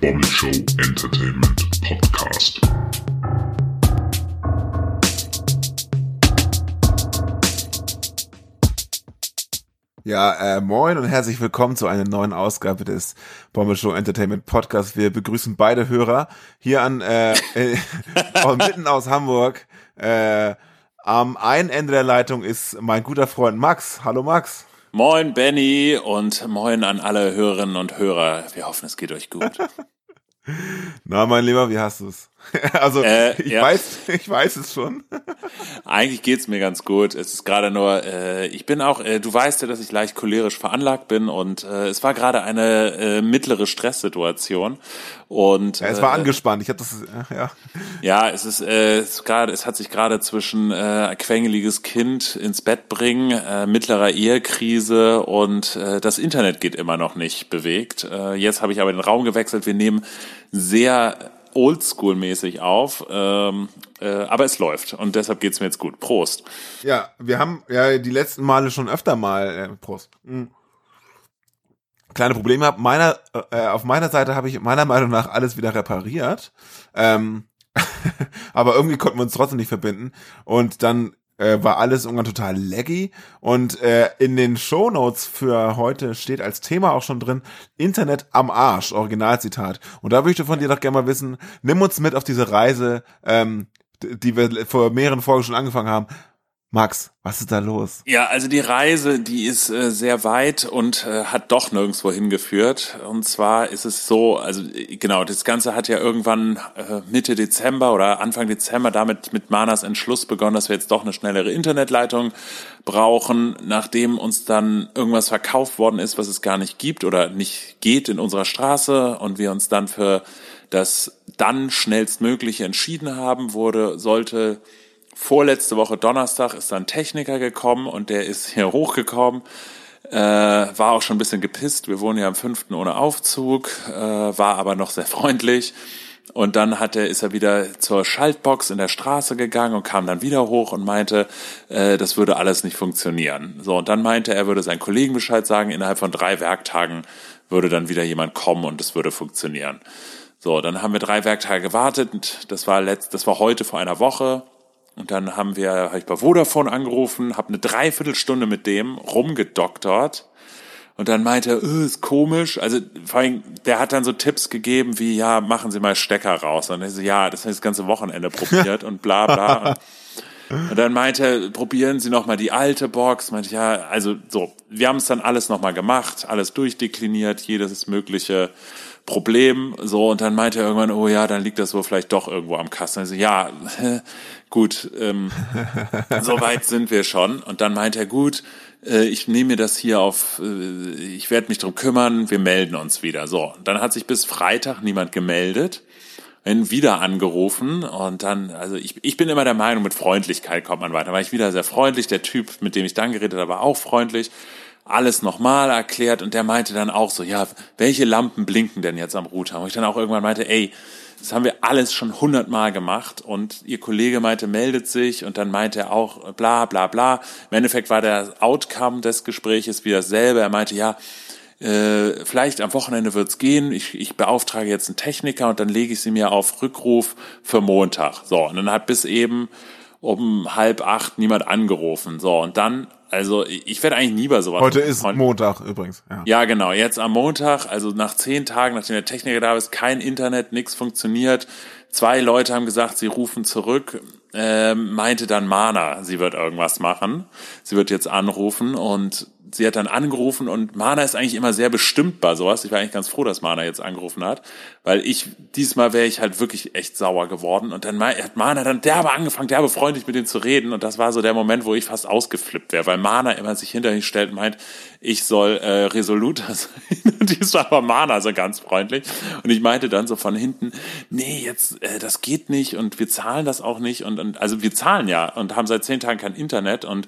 Bommel Show Entertainment Podcast. Ja, äh, moin und herzlich willkommen zu einer neuen Ausgabe des Bommel Show Entertainment Podcast. Wir begrüßen beide Hörer hier an äh, äh, mitten aus Hamburg. Äh, am einen Ende der Leitung ist mein guter Freund Max. Hallo Max. Moin Benny und moin an alle Hörerinnen und Hörer. Wir hoffen, es geht euch gut. Na, mein Lieber, wie hast du's? Also äh, ich ja. weiß, ich weiß es schon. Eigentlich geht's mir ganz gut. Es ist gerade nur, äh, ich bin auch, äh, du weißt ja, dass ich leicht cholerisch veranlagt bin und äh, es war gerade eine äh, mittlere Stresssituation und ja, es war äh, angespannt. Ich hatte das, ja. Ja, es ist, äh, es, grad, es hat sich gerade zwischen äh, quengeliges Kind ins Bett bringen, äh, mittlerer Ehekrise und äh, das Internet geht immer noch nicht bewegt. Äh, jetzt habe ich aber den Raum gewechselt. Wir nehmen sehr oldschool-mäßig auf, ähm, äh, aber es läuft und deshalb geht's mir jetzt gut. Prost. Ja, wir haben ja die letzten Male schon öfter mal äh, Prost. Mhm. Kleine Probleme habe. Meiner äh, auf meiner Seite habe ich meiner Meinung nach alles wieder repariert. Ähm, aber irgendwie konnten wir uns trotzdem nicht verbinden und dann äh, war alles irgendwann total laggy und äh, in den Show Notes für heute steht als Thema auch schon drin Internet am Arsch, Originalzitat. Und da möchte ich von dir doch gerne mal wissen, nimm uns mit auf diese Reise, ähm, die wir vor mehreren Folgen schon angefangen haben. Max, was ist da los? Ja, also die Reise, die ist äh, sehr weit und äh, hat doch nirgendwo hingeführt. Und zwar ist es so, also genau, das Ganze hat ja irgendwann äh, Mitte Dezember oder Anfang Dezember damit mit Manas Entschluss begonnen, dass wir jetzt doch eine schnellere Internetleitung brauchen, nachdem uns dann irgendwas verkauft worden ist, was es gar nicht gibt oder nicht geht in unserer Straße und wir uns dann für das dann schnellstmögliche entschieden haben, wurde, sollte vorletzte Woche Donnerstag ist dann Techniker gekommen und der ist hier hochgekommen. Äh, war auch schon ein bisschen gepisst. Wir wohnen ja am fünften ohne Aufzug, äh, war aber noch sehr freundlich. Und dann hat er, ist er wieder zur Schaltbox in der Straße gegangen und kam dann wieder hoch und meinte, äh, das würde alles nicht funktionieren. So, und dann meinte er, er würde seinen Kollegen Bescheid sagen, innerhalb von drei Werktagen würde dann wieder jemand kommen und es würde funktionieren. So, dann haben wir drei Werktage gewartet. Das war letzt, das war heute vor einer Woche. Und dann haben wir, habe ich bei Vodafone angerufen, habe eine Dreiviertelstunde mit dem rumgedoktert. Und dann meinte er, öh, ist komisch. Also vor allem, der hat dann so Tipps gegeben wie, ja, machen Sie mal Stecker raus. Und er so, ja, das habe ich das ganze Wochenende probiert und bla bla. Und dann meinte er, probieren Sie nochmal die alte Box. Meinte ich, ja, also so, wir haben es dann alles nochmal gemacht, alles durchdekliniert, jedes mögliche Problem. So, und dann meinte er irgendwann, oh ja, dann liegt das wohl vielleicht doch irgendwo am Kasten. Also ja, gut, ähm, so weit sind wir schon. Und dann meinte er, gut, äh, ich nehme mir das hier auf, äh, ich werde mich drum kümmern, wir melden uns wieder. So, dann hat sich bis Freitag niemand gemeldet wieder angerufen und dann, also ich, ich bin immer der Meinung, mit Freundlichkeit kommt man weiter. War ich wieder sehr freundlich, der Typ, mit dem ich dann geredet habe, war auch freundlich alles nochmal erklärt und der meinte dann auch so, ja, welche Lampen blinken denn jetzt am Router? Und ich dann auch irgendwann meinte, ey, das haben wir alles schon hundertmal gemacht und ihr Kollege meinte, meldet sich und dann meinte er auch bla bla bla. Im Endeffekt war der Outcome des Gespräches wieder dasselbe. Er meinte, ja, äh, vielleicht am Wochenende wird's gehen, ich, ich beauftrage jetzt einen Techniker und dann lege ich sie mir auf Rückruf für Montag. So, und dann hat bis eben um halb acht niemand angerufen. So, und dann also ich werde eigentlich nie bei sowas. Heute ist Montag übrigens. Ja. ja, genau. Jetzt am Montag, also nach zehn Tagen, nachdem der Techniker da ist, kein Internet, nichts funktioniert. Zwei Leute haben gesagt, sie rufen zurück. Ähm, meinte dann Mana, sie wird irgendwas machen. Sie wird jetzt anrufen und sie hat dann angerufen und Mana ist eigentlich immer sehr bestimmt bei sowas. Ich war eigentlich ganz froh, dass Mana jetzt angerufen hat, weil ich, diesmal wäre ich halt wirklich echt sauer geworden und dann hat Mana dann derbe angefangen, derbe freundlich mit ihm zu reden und das war so der Moment, wo ich fast ausgeflippt wäre, weil Mana immer sich hinter ihn stellt und meint, ich soll äh, resoluter sein und dies war Mana so ganz freundlich und ich meinte dann so von hinten, nee, jetzt, äh, das geht nicht und wir zahlen das auch nicht und, und also wir zahlen ja und haben seit zehn Tagen kein Internet und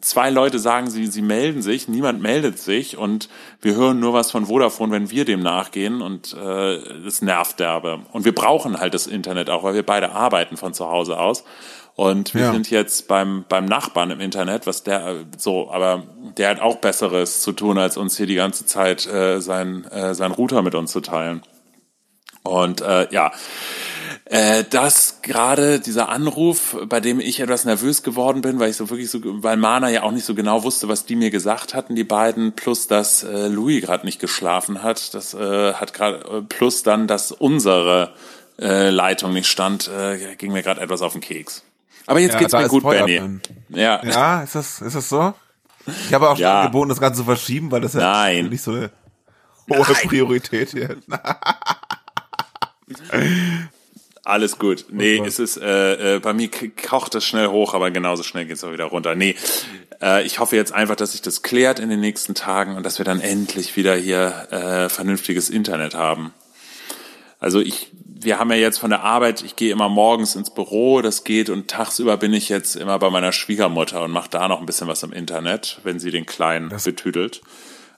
zwei Leute sagen, sie, sie melden sich, niemand meldet sich und wir hören nur was von Vodafone, wenn wir dem nachgehen und äh, das nervt derbe. Und wir brauchen halt das Internet auch, weil wir beide arbeiten von zu Hause aus. Und wir ja. sind jetzt beim, beim Nachbarn im Internet, was der so, aber der hat auch Besseres zu tun, als uns hier die ganze Zeit äh, sein, äh, sein Router mit uns zu teilen. Und äh, ja, äh, dass gerade dieser Anruf, bei dem ich etwas nervös geworden bin, weil ich so wirklich so, weil Mana ja auch nicht so genau wusste, was die mir gesagt hatten, die beiden, plus dass äh, Louis gerade nicht geschlafen hat, das äh, hat gerade, äh, plus dann, dass unsere äh, Leitung nicht stand, äh, ging mir gerade etwas auf den Keks. Aber jetzt Ja, geht's mir gut, Benny. Ja. Ja, ist das, ist das so? Ich habe auch schon Ja. angeboten, das Ganze zu verschieben, weil das ja Nein. nicht so eine hohe Priorität hier. Alles gut. Nee, es ist, äh, äh, bei mir kocht das schnell hoch, aber genauso schnell geht's auch wieder runter. Nee, äh, ich hoffe jetzt einfach, dass sich das klärt in den nächsten Tagen und dass wir dann endlich wieder hier äh, vernünftiges Internet haben. Also ich, wir haben ja jetzt von der Arbeit, ich gehe immer morgens ins Büro, das geht und tagsüber bin ich jetzt immer bei meiner Schwiegermutter und mache da noch ein bisschen was im Internet, wenn sie den Kleinen betüdelt.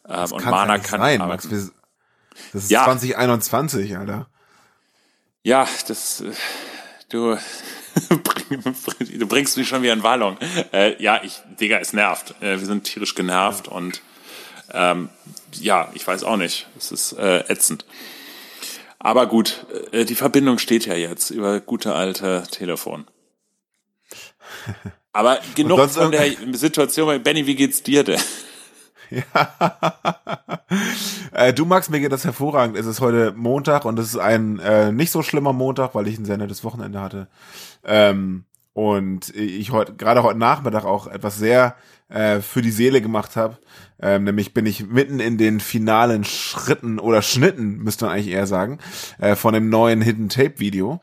Ähm, und Kann Mana ja nicht kann sein. Max. Wir, das ist Ja. 2021, Alter. Ja, das äh, du du bringst mich schon wieder in Wallung. Äh, ja, ich, Digga, es nervt. Äh, wir sind tierisch genervt und ähm, ja, ich weiß auch nicht. Es ist äh, ätzend. Aber gut, äh, die Verbindung steht ja jetzt über gute alte Telefon. Aber genug von der Situation. Benny, wie geht's dir denn? Äh, du magst mir geht das hervorragend. Es ist heute Montag und es ist ein äh, nicht so schlimmer Montag, weil ich ein sehr nettes Wochenende hatte. Ähm, und ich heute gerade heute Nachmittag auch etwas sehr äh, für die Seele gemacht habe. Ähm, nämlich bin ich mitten in den finalen Schritten oder Schnitten, müsste man eigentlich eher sagen, äh, von dem neuen Hidden Tape Video.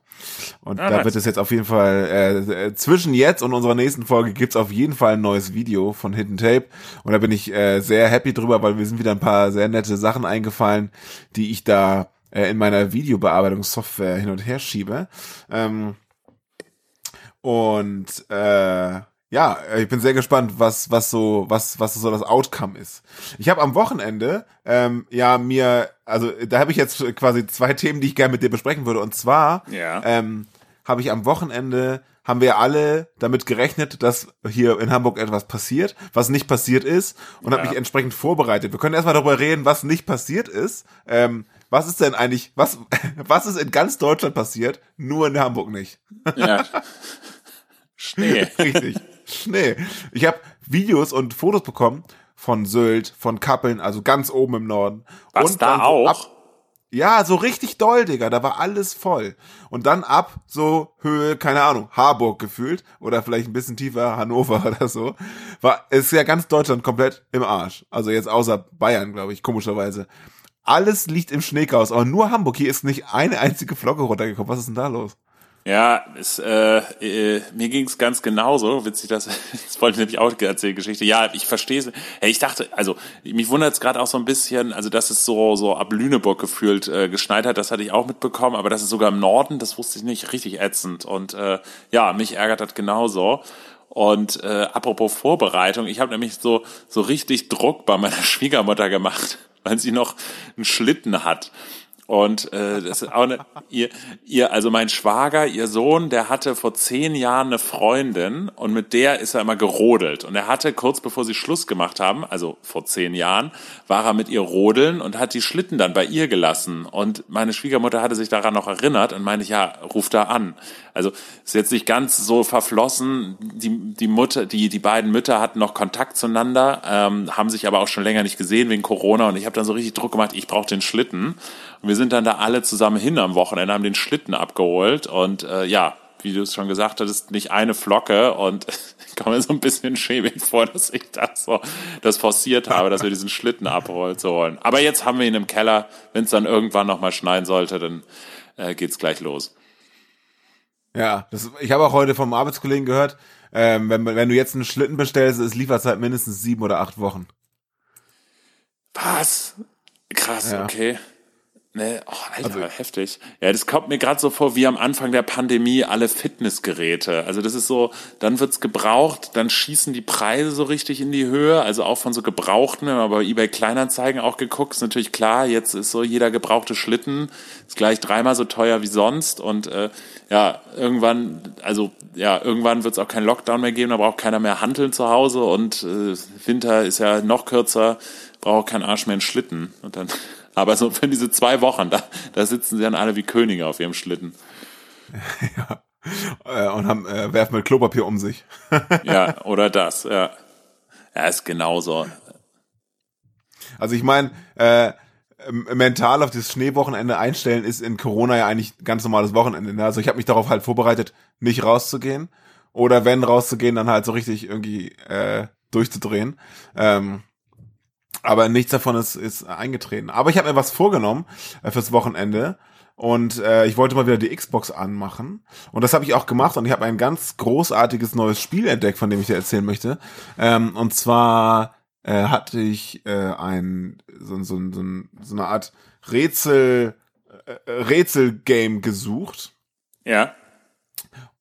Und Ah, da nice. wird es jetzt auf jeden Fall, äh, äh, zwischen jetzt und unserer nächsten Folge gibt's auf jeden Fall ein neues Video von Hidden Tape. Und da bin ich äh, sehr happy drüber, weil mir sind wieder ein paar sehr nette Sachen eingefallen, die ich da äh, in meiner Videobearbeitungssoftware hin und her schiebe. Ähm, und äh, ja, ich bin sehr gespannt, was was so was was so das Outcome ist. Ich habe am Wochenende ähm, ja mir also da habe ich jetzt quasi zwei Themen, die ich gerne mit dir besprechen würde. Und zwar Ja. ähm, habe ich am Wochenende haben wir alle damit gerechnet, dass hier in Hamburg etwas passiert, was nicht passiert ist und habe Ja. mich entsprechend vorbereitet. Wir können erstmal darüber reden, was nicht passiert ist. Ähm, was ist denn eigentlich, was, was ist in ganz Deutschland passiert, nur in Hamburg nicht? Ja. Schnee. Richtig. Schnee. Ich habe Videos und Fotos bekommen von Sylt, von Kappeln, also ganz oben im Norden. Was und da so auch? Ab, ja, so richtig doll, Digga. Da war alles voll. Und dann ab so Höhe, keine Ahnung, Harburg gefühlt oder vielleicht ein bisschen tiefer Hannover oder so. War ist ja ganz Deutschland komplett im Arsch. Also jetzt außer Bayern, glaube ich, komischerweise. Alles liegt im Schneechaos, aber nur Hamburg. Hier ist nicht eine einzige Flocke runtergekommen. Was ist denn da los? Ja, es, äh, äh, mir ging's ganz genauso. Witzig, das, das wollte ich nämlich auch erzählen, Geschichte. Ja, ich verstehe es. Hey, ich dachte, also mich wundert es gerade auch so ein bisschen, also dass es so so ab Lüneburg gefühlt äh, geschneit hat, das hatte ich auch mitbekommen, aber das ist sogar im Norden, das wusste ich nicht, richtig ätzend. Und äh, ja, mich ärgert das genauso. Und äh, apropos Vorbereitung, ich habe nämlich so so richtig Druck bei meiner Schwiegermutter gemacht, weil sie noch einen Schlitten hat. Und äh, das ist auch eine, ihr, ihr, also mein Schwager, ihr Sohn, der hatte vor zehn Jahren eine Freundin und mit der ist er immer gerodelt. Und er hatte kurz bevor sie Schluss gemacht haben, also vor zehn Jahren, war er mit ihr rodeln und hat die Schlitten dann bei ihr gelassen. Und meine Schwiegermutter hatte sich daran noch erinnert und meinte, ja, ruf da an. Also ist jetzt nicht ganz so verflossen. Die, die Mutter, die, die beiden Mütter hatten noch Kontakt zueinander, ähm, haben sich aber auch schon länger nicht gesehen wegen Corona. Und ich habe dann so richtig Druck gemacht, ich brauche den Schlitten. Und wir sind dann da alle zusammen hin am Wochenende, haben den Schlitten abgeholt. Und äh, ja, wie du es schon gesagt hattest, nicht eine Flocke. Und ich komme mir so ein bisschen schäbig vor, dass ich das so das forciert habe, dass wir diesen Schlitten abholen zu holen. Aber jetzt haben wir ihn im Keller. Wenn es dann irgendwann nochmal schneien sollte, dann äh, geht's gleich los. Ja, das, ich habe auch heute vom Arbeitskollegen gehört, ähm, wenn, wenn du jetzt einen Schlitten bestellst, ist Lieferzeit mindestens sieben oder acht Wochen. Was? Krass, Ja. okay. Ne, oh, Alter, Also- heftig. Ja, das kommt mir gerade so vor wie am Anfang der Pandemie alle Fitnessgeräte. Also das ist so, dann wird's gebraucht, dann schießen die Preise so richtig in die Höhe, also auch von so gebrauchten, wenn man bei eBay Kleinanzeigen auch geguckt, ist natürlich klar, jetzt ist so jeder gebrauchte Schlitten ist gleich dreimal so teuer wie sonst und äh, ja, irgendwann, also ja, irgendwann wird's auch keinen Lockdown mehr geben, da braucht keiner mehr Hanteln zu Hause und äh, Winter ist ja noch kürzer, braucht kein Arsch mehr einen Schlitten und dann Aber so für diese zwei Wochen, da, da sitzen sie dann alle wie Könige auf ihrem Schlitten. ja. Äh, und haben, äh, werfen mit Klopapier um sich. ja, oder das, ja. Ja, ist genauso. Also ich meine, äh, mental auf das Schneewochenende einstellen ist in Corona ja eigentlich ganz normales Wochenende. Ne? Also ich habe mich darauf halt vorbereitet, nicht rauszugehen. Oder wenn rauszugehen, dann halt so richtig irgendwie äh, durchzudrehen. Ähm, aber nichts davon ist, ist eingetreten. Aber ich habe mir was vorgenommen äh, fürs Wochenende. Und äh, ich wollte mal wieder die Xbox anmachen. Und das habe ich auch gemacht. Und ich habe ein ganz großartiges neues Spiel entdeckt, von dem ich dir erzählen möchte. Ähm, und zwar äh, hatte ich äh, ein so, so, so, so eine Art Rätsel äh, Rätsel-Game gesucht. Ja.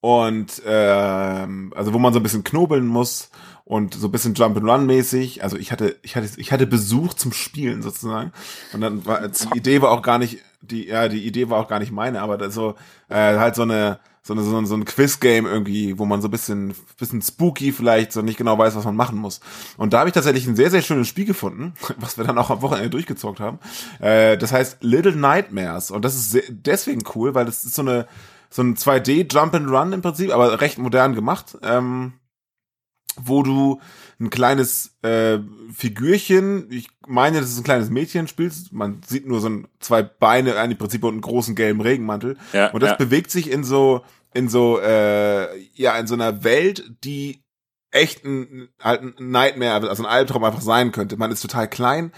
Und ähm, also wo man so ein bisschen knobeln muss und so ein bisschen Jump and Run mäßig. Also ich hatte ich hatte ich hatte Besuch zum Spielen sozusagen und dann war die Idee war auch gar nicht die ja die Idee war auch gar nicht meine, aber so äh, halt so eine so, eine, so, ein, so ein Quiz-Game irgendwie, wo man so ein bisschen, bisschen spooky vielleicht so nicht genau weiß, was man machen muss. Und da habe ich tatsächlich ein sehr, sehr schönes Spiel gefunden, was wir dann auch am Wochenende durchgezockt haben. Äh, das heißt Little Nightmares. Und das ist sehr, deswegen cool, weil das ist so eine so ein 2D Jump and Run im Prinzip, aber recht modern gemacht. Ähm, wo du ein kleines äh, Figürchen, ich meine, das ist ein kleines Mädchen spielst, man sieht nur so ein, zwei Beine im Prinzip und einen großen gelben Regenmantel ja, und das ja. bewegt sich in so in so äh, ja in so einer Welt, die echt ein, halt ein Nightmare, also ein Albtraum einfach sein könnte. Man ist total klein,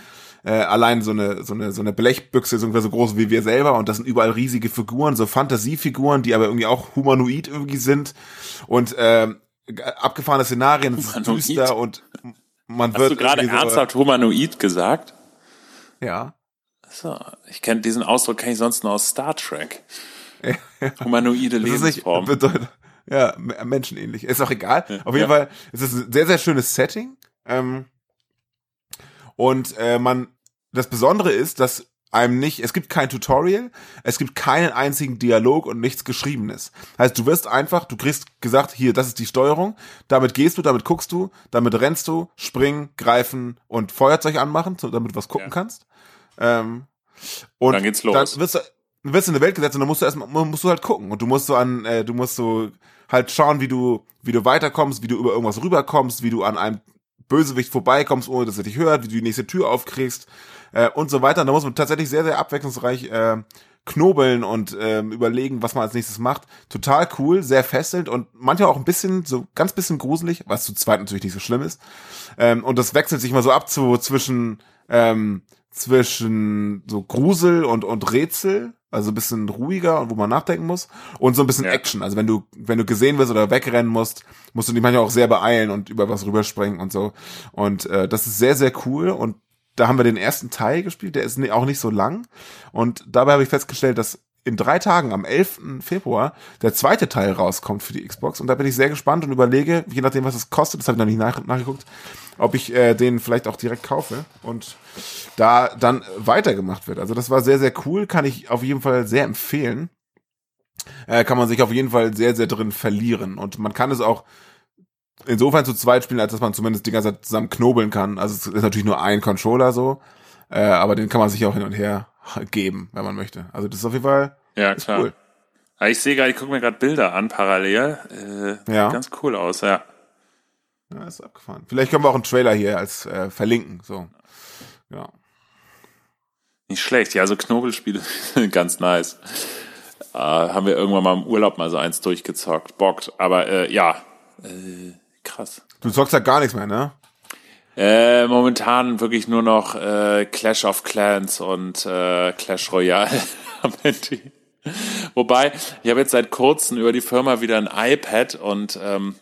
äh, allein so eine so eine so eine Blechbüchse ist ungefähr so groß wie wir selber und das sind überall riesige Figuren, so Fantasiefiguren, die aber irgendwie auch humanoid irgendwie sind und ähm, abgefahrene Szenarien, es ist düster und man Hast wird. Hast du gerade ernsthaft humanoid gesagt? Ja. So, ich kenne diesen Ausdruck kenne ich sonst nur aus Star Trek. Ja, Humanoide Lebensform. Bedeutet, ja, menschenähnlich. Ist auch egal. Ja, Auf jeden ja. Fall ist es ein sehr, sehr schönes Setting. Ähm, und äh, man, das Besondere ist, dass einem nicht, es gibt kein Tutorial, es gibt keinen einzigen Dialog und nichts Geschriebenes. Heißt, du wirst einfach, du kriegst gesagt, hier, das ist die Steuerung, damit gehst du, damit guckst du, damit rennst du, springen, greifen und Feuerzeug anmachen, damit du was gucken ja. kannst. Ähm, und dann geht's los. Dann wirst du, wirst in eine Welt gesetzt und dann musst du erstmal, musst du halt gucken und du musst so an, äh, du musst so halt schauen, wie du, wie du weiterkommst, wie du über irgendwas rüberkommst, wie du an einem Bösewicht vorbeikommst, ohne dass er dich hört, wie du die nächste Tür aufkriegst äh, und so weiter. Und da muss man tatsächlich sehr, sehr abwechslungsreich äh, knobeln und ähm, überlegen, was man als nächstes macht. Total cool, sehr fesselnd und manchmal auch ein bisschen, so ganz bisschen gruselig, was zu zweit natürlich nicht so schlimm ist. Ähm, und das wechselt sich mal so ab zu zwischen ähm, zwischen so Grusel und und Rätsel, also ein bisschen ruhiger und wo man nachdenken muss und so ein bisschen ja. Action. Also wenn du wenn du gesehen wirst oder wegrennen musst, musst du dich manchmal auch sehr beeilen und über was rüberspringen und so. Und äh, das ist sehr sehr cool und da haben wir den ersten Teil gespielt, der ist auch nicht so lang. Und dabei habe ich festgestellt, dass in drei Tagen, am 11. Februar, der zweite Teil rauskommt für die Xbox. Und da bin ich sehr gespannt und überlege, je nachdem, was es kostet, das habe ich noch nicht nach, nachgeguckt, ob ich äh, den vielleicht auch direkt kaufe und da dann weitergemacht wird. Also das war sehr, sehr cool, kann ich auf jeden Fall sehr empfehlen. Äh, kann man sich auf jeden Fall sehr, sehr drin verlieren. Und man kann es auch insofern zu zweit spielen, als dass man zumindest die ganze Zeit zusammen knobeln kann. Also es ist natürlich nur ein Controller so, äh, aber den kann man sich auch hin und her geben, wenn man möchte. Also das ist auf jeden Fall ja, klar. cool. Ja, ich sehe gerade, ich gucke mir gerade Bilder an parallel. Äh, ja. Ganz cool aus, ja. Ja, ist abgefahren. Vielleicht können wir auch einen Trailer hier als äh, verlinken. So. Ja. Nicht schlecht, ja, also Knobelspiele ganz nice. Äh, haben wir irgendwann mal im Urlaub mal so eins durchgezockt. Bockt. Aber äh, ja, äh, krass. Du zockst ja gar nichts mehr, ne? Äh, momentan wirklich nur noch äh, Clash of Clans und äh, Clash Royale am Handy. Wobei, ich habe jetzt seit kurzem über die Firma wieder ein iPad und ähm,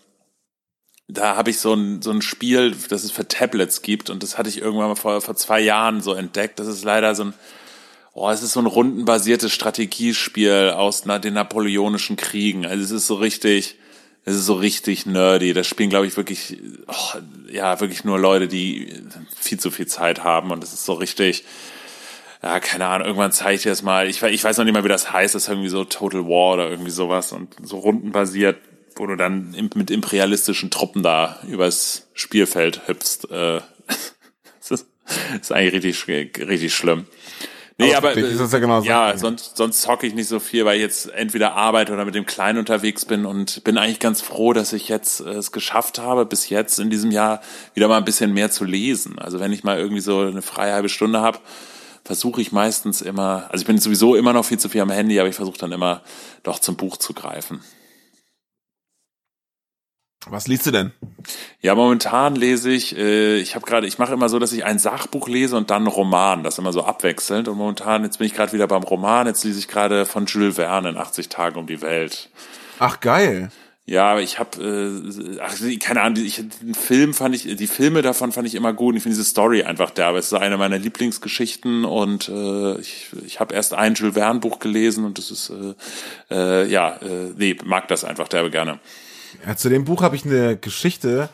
da habe ich so ein, so ein Spiel, das es für Tablets gibt und das hatte ich irgendwann mal vor, vor zwei Jahren so entdeckt. Das ist leider so ein, oh, es ist so ein rundenbasiertes Strategiespiel aus na, den napoleonischen Kriegen. Also es ist so richtig, es ist so richtig nerdy. Das spielen, glaube ich, wirklich, oh, ja, wirklich nur Leute, die viel zu viel Zeit haben. Und es ist so richtig, ja, keine Ahnung, irgendwann zeige ich dir das mal. Ich, ich weiß noch nicht mal, wie das heißt. Das ist irgendwie so Total War oder irgendwie sowas. Und so rundenbasiert, wo du dann mit imperialistischen Truppen da übers Spielfeld hüpfst. Äh, das ist, das ist eigentlich richtig, richtig schlimm. Nee, aber, äh, ist das ja genau ja, so. sonst, sonst zocke ich nicht so viel, weil ich jetzt entweder arbeite oder mit dem Kleinen unterwegs bin und bin eigentlich ganz froh, dass ich jetzt äh, es geschafft habe, bis jetzt in diesem Jahr wieder mal ein bisschen mehr zu lesen. Also wenn ich mal irgendwie so eine freie halbe Stunde habe, versuche ich meistens immer, also ich bin sowieso immer noch viel zu viel am Handy, aber ich versuche dann immer doch zum Buch zu greifen. Was liest du denn? Ja, momentan lese ich, äh, ich habe gerade, ich mache immer so, dass ich ein Sachbuch lese und dann einen Roman, das immer so abwechselnd. Und momentan, jetzt bin ich gerade wieder beim Roman, jetzt lese ich gerade von Jules Verne in 80 Tagen um die Welt. Ach, geil. Ja, aber ich habe, äh, ach, keine Ahnung, ich, den Film fand ich, die Filme davon fand ich immer gut. Und ich finde diese Story einfach da. Aber es ist eine meiner Lieblingsgeschichten und äh, ich, ich habe erst ein Jules Verne Buch gelesen und das ist, äh, äh, ja, äh, nee, mag das einfach derbe gerne. Ja, zu dem Buch habe ich eine Geschichte,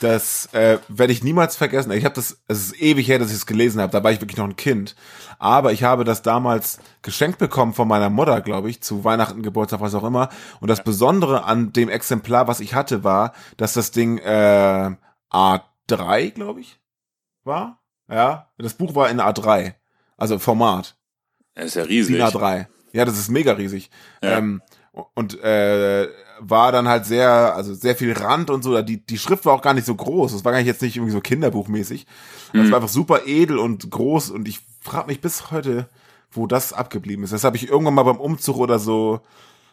das äh, werde ich niemals vergessen. Ich habe das, es ist ewig her, dass ich es gelesen habe. Da war ich wirklich noch ein Kind. Aber ich habe das damals geschenkt bekommen von meiner Mutter, glaube ich, zu Weihnachten, Geburtstag, was auch immer. Und das Besondere an dem Exemplar, was ich hatte, war, dass das Ding äh, A3, glaube ich, war. Ja, das Buch war in A3, also Format. Er ist ja riesig. DIN A3. Ja, das ist mega riesig. Ja. Ähm, und äh, war dann halt sehr, also sehr viel Rand und so. Die, die Schrift war auch gar nicht so groß. Das war gar nicht jetzt nicht irgendwie so kinderbuchmäßig. Das war einfach super edel und groß. Und ich frage mich bis heute, wo das abgeblieben ist. Das habe ich irgendwann mal beim Umzug oder so,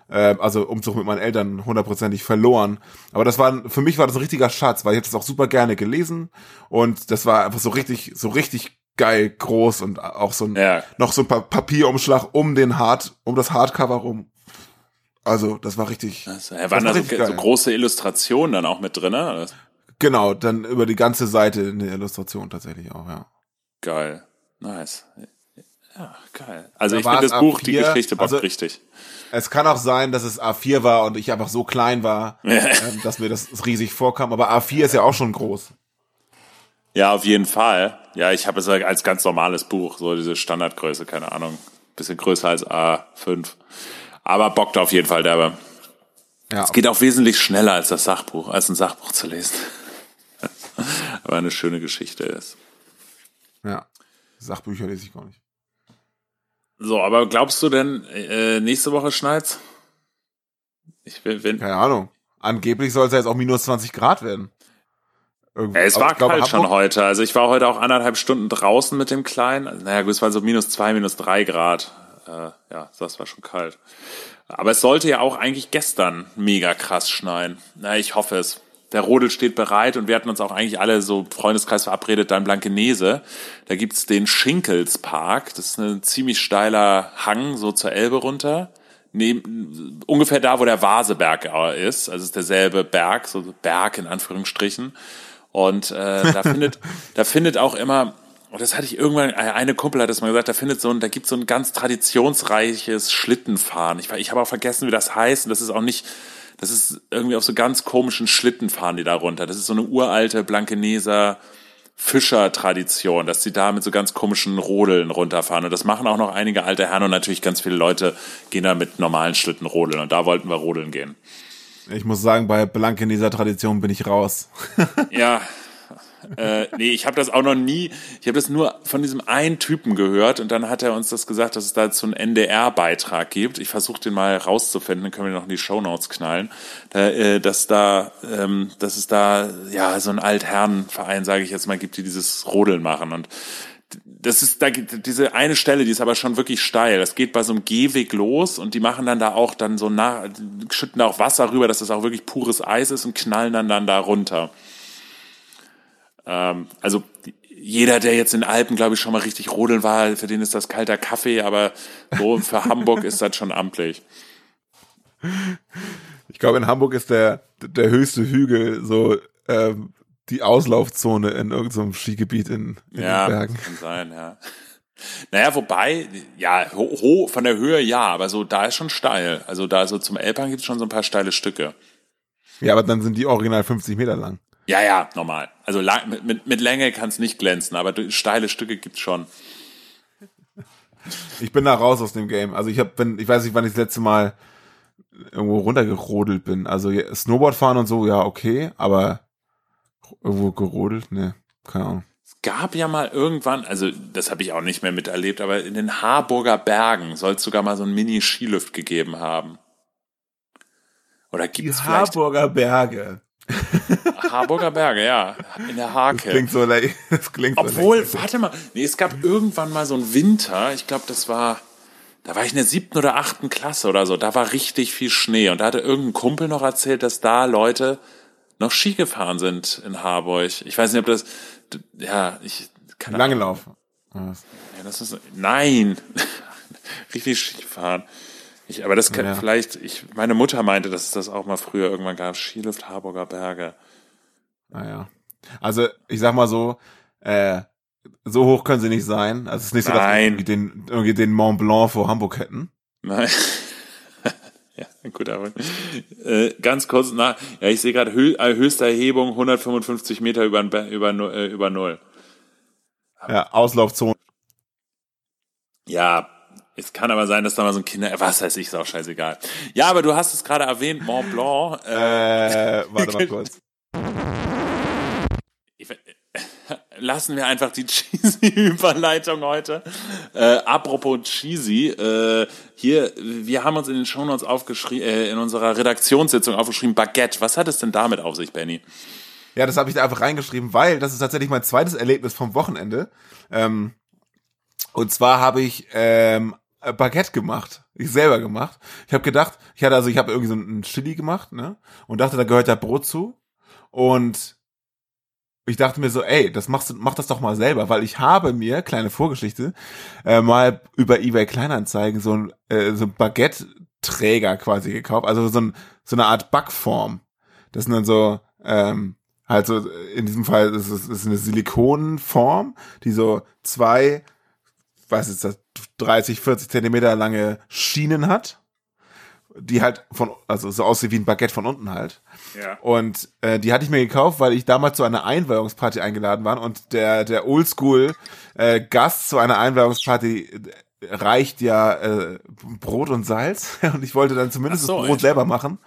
äh, also Umzug mit meinen Eltern hundertprozentig verloren. Aber das war, für mich war das ein richtiger Schatz, weil ich habe das auch super gerne gelesen. Und das war einfach so richtig, so richtig geil groß und auch so ein, Ja. noch so ein Pa- Papierumschlag um den Hard, um das Hardcover rum. Also, das war richtig. Also, er waren war da so, so große Illustrationen dann auch mit drin, ne? Genau, dann über die ganze Seite eine Illustration tatsächlich auch, ja. Geil. Nice. Ja, geil. Also Da ich finde das Buch, die A4, Geschichte bockt also- richtig. Es kann auch sein, dass es A4 war und ich einfach so klein war, ähm, dass mir das riesig vorkam. Aber A4 ist ja auch schon groß. Ja, auf jeden Fall. Ja, ich habe es als ganz normales Buch, so diese Standardgröße, keine Ahnung. Bisschen größer als A5. Aber bockt auf jeden Fall derbe. Ja, Es geht auch wesentlich schneller als das Sachbuch, als ein Sachbuch zu lesen. Aber eine schöne Geschichte ist. ja. Sachbücher lese ich gar nicht. So, aber glaubst du denn, äh, nächste Woche schneit's? Ich will, wenn, Keine Ahnung. Angeblich soll es ja jetzt auch minus 20 Grad werden. Irgendwie. Ja, es Aber war glaube, kalt schon heute. Also ich war heute auch anderthalb Stunden draußen mit dem Kleinen. Naja, gut, es war so minus zwei, minus drei Grad. Äh, ja, das war schon kalt. Aber es sollte ja auch eigentlich gestern mega krass schneien. Na, ich hoffe es. Der Rodel steht bereit und wir hatten uns auch eigentlich alle so Freundeskreis verabredet, da in Blankenese. Da gibt's den Schinkelspark. Das ist ein ziemlich steiler Hang so zur Elbe runter. Neben, ungefähr da, wo der Vaseberg ist. Also es ist derselbe Berg, so Berg in Anführungsstrichen. Und äh, da findet, da findet auch immer, und das hatte ich irgendwann, äh, eine Kumpel hat das mal gesagt, da findet so ein, da gibt so ein ganz traditionsreiches Schlittenfahren. Ich, ich habe auch vergessen, wie das heißt. Und das ist auch nicht, das ist irgendwie auf so ganz komischen Schlitten fahren die da runter. Das ist so eine uralte Blankeneser Fischer-Tradition, dass sie da mit so ganz komischen Rodeln runterfahren. Und das machen auch noch einige alte Herren und natürlich ganz viele Leute gehen da mit normalen Schlitten rodeln. Und da wollten wir rodeln gehen. Ich muss sagen, bei Blank in dieser Tradition bin ich raus. Ja. Äh, nee, ich habe das auch noch nie, ich habe das nur von diesem einen Typen gehört und dann hat er uns das gesagt, dass es da so einen NDR-Beitrag gibt. Ich versuche den mal rauszufinden, dann können wir noch in die Shownotes knallen. Da, äh, dass da, ähm, dass es da ja so einen Altherrenverein, sage ich jetzt mal, gibt, die dieses Rodeln machen und das ist da diese eine Stelle, die ist aber schon wirklich steil. Das geht bei so einem Gehweg los und die machen dann da auch dann so nach, schütten da auch Wasser rüber, dass das auch wirklich pures Eis ist und knallen dann dann da runter. Ähm, also jeder, der jetzt in den Alpen, glaube ich, schon mal richtig rodeln war, für den ist das kalter Kaffee, aber so für Hamburg ist das schon amtlich. Ich glaube, in Hamburg ist der, der höchste Hügel so ähm, die Auslaufzone in irgendeinem Skigebiet in, in Ja, den Bergen. kann sein, ja. Naja, wobei, ja, ho, ho, von der Höhe ja, aber so da ist schon steil. Also da so zum Elbhang gibt es schon so ein paar steile Stücke. Ja, aber dann sind die original 50 Meter lang. Ja, ja, normal. Also lang, mit, mit, mit Länge kann es nicht glänzen, aber steile Stücke gibt's schon. Ich bin da raus aus dem Game. Also ich hab, wenn, ich weiß nicht, wann ich das letzte Mal irgendwo runtergerodelt bin. Also Snowboard fahren und so, ja, okay, aber irgendwo gerodelt, ne, keine Ahnung. Es gab ja mal irgendwann, also das habe ich auch nicht mehr miterlebt, aber in den Harburger Bergen soll es sogar mal so ein Mini-Skilift gegeben haben. Oder gibt Die es vielleicht Harburger Berge. Harburger Berge, ja, in der Hake. Klingt so, le- das klingt so Obwohl, le- warte mal, nee, es gab irgendwann mal so einen Winter, ich glaube, das war, da war ich in der siebten oder achten Klasse oder so, da war richtig viel Schnee und da hatte irgendein Kumpel noch erzählt, dass da Leute noch Ski gefahren sind in Harburg. Ich weiß nicht, ob das, ja, ich, keine lange Lauf. Ja. das ist, nein, richtig Ski fahren. Ich, aber das kann Ja. vielleicht, ich, meine Mutter meinte, dass es das auch mal früher irgendwann gab, Skilift Harburger Berge. Naja. Also, ich sag mal so, äh, so hoch können sie nicht sein. Also es ist nicht so, dass wir Nein. irgendwie den, irgendwie den Mont Blanc vor Hamburg hätten. Nein. ja, gut, aber äh, ganz kurz nach. Ja, ich sehe gerade Hö äh, höchste Erhebung 155 Meter über, Be- über, äh, über Null. Ja, Auslaufzone. Ja, es kann aber sein, dass da mal so ein Kinder, was weiß ich, ist auch scheißegal. Ja, aber du hast es gerade erwähnt, Mont Blanc. Äh, Äh, warte mal kurz. ich, lassen wir einfach die cheesy Überleitung heute. Äh, apropos cheesy, äh, hier, wir haben uns in den Shownotes aufgeschrieben, äh, in unserer Redaktionssitzung aufgeschrieben, Baguette. Was hat es denn damit auf sich, Benny? Ja, das habe ich da einfach reingeschrieben, weil das ist tatsächlich mein zweites Erlebnis vom Wochenende. Ähm, und zwar habe ich ähm, Baguette gemacht. Ich selber gemacht. Ich habe gedacht, ich hatte also, ich habe irgendwie so ein Chili gemacht, ne? Und dachte, da gehört ja Brot zu. Und ich dachte mir so, ey, das machst du, mach das doch mal selber, weil ich habe mir, kleine Vorgeschichte, äh, mal über eBay Kleinanzeigen so ein, äh, so ein Baguette-Träger quasi gekauft, also so, ein, so eine Art Backform. Das sind dann so, ähm, halt so, in diesem Fall ist es ist eine Silikonform, die so zwei, was ist das, 30, 40 Zentimeter lange Schienen hat, die halt von, also so aussieht wie ein Baguette von unten halt. Ja. Und äh, die hatte ich mir gekauft, weil ich damals zu einer Einweihungsparty eingeladen war und der der Oldschool äh, Gast zu einer Einweihungsparty äh, reicht ja äh, Brot und Salz und ich wollte dann zumindest so, das Brot echt? selber machen.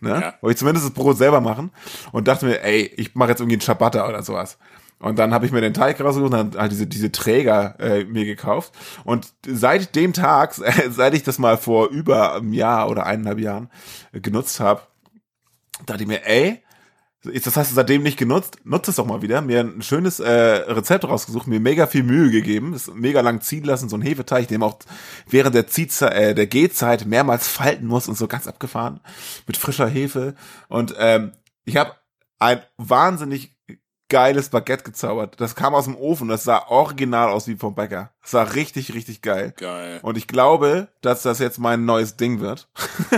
Ne? Ja. Wollte ich zumindest das Brot selber machen und dachte mir, ey, ich mache jetzt irgendwie einen Ciabatta oder sowas. Und dann habe ich mir den Teig rausgesucht und dann halt diese, diese Träger äh, mir gekauft. Und seit dem Tag, seit ich das mal vor über einem Jahr oder eineinhalb Jahren äh, genutzt habe, dachte ich mir, ey, ist- das hast du seitdem nicht genutzt, nutzt es doch mal wieder. Mir ein schönes äh, Rezept rausgesucht, mir mega viel Mühe gegeben, das mega lang ziehen lassen, so ein Hefeteig, den man auch während der Ziehzeit, äh, der Gehzeit mehrmals falten muss und so ganz abgefahren mit frischer Hefe. Und ähm, ich habe ein wahnsinnig geiles Baguette gezaubert. Das kam aus dem Ofen, das sah original aus wie vom Bäcker. Das war richtig, richtig geil. Geil. Und ich glaube, dass das jetzt mein neues Ding wird.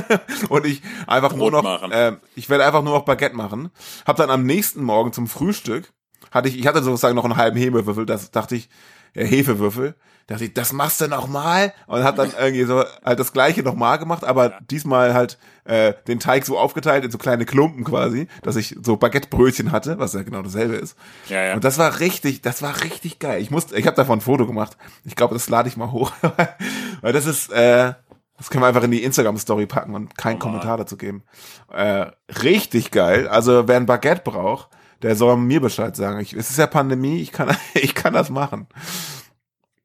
und ich einfach nur Brot noch, machen. ähm, ich werde einfach nur noch Baguette machen. Hab dann am nächsten Morgen zum Frühstück, hatte ich, ich hatte sozusagen noch einen halben Hefewürfel, das dachte ich, äh, Hefewürfel, dachte ich, das machst du noch mal und hab dann irgendwie so halt das gleiche noch mal gemacht, aber diesmal halt äh, den Teig so aufgeteilt in so kleine Klumpen quasi, dass ich so Baguettebrötchen hatte, was ja genau dasselbe ist. Ja, ja. Und das war richtig, das war richtig geil. Ich musste, ich habe davon ein Foto gemacht. Ich glaube, das lade ich mal hoch, weil das ist, äh, das können wir einfach in die Instagram Story packen und keinen Kommentar dazu geben. Äh, richtig geil. Also wer ein Baguette braucht, der soll mir Bescheid sagen. Ich, es ist ja Pandemie, ich kann, ich kann das machen.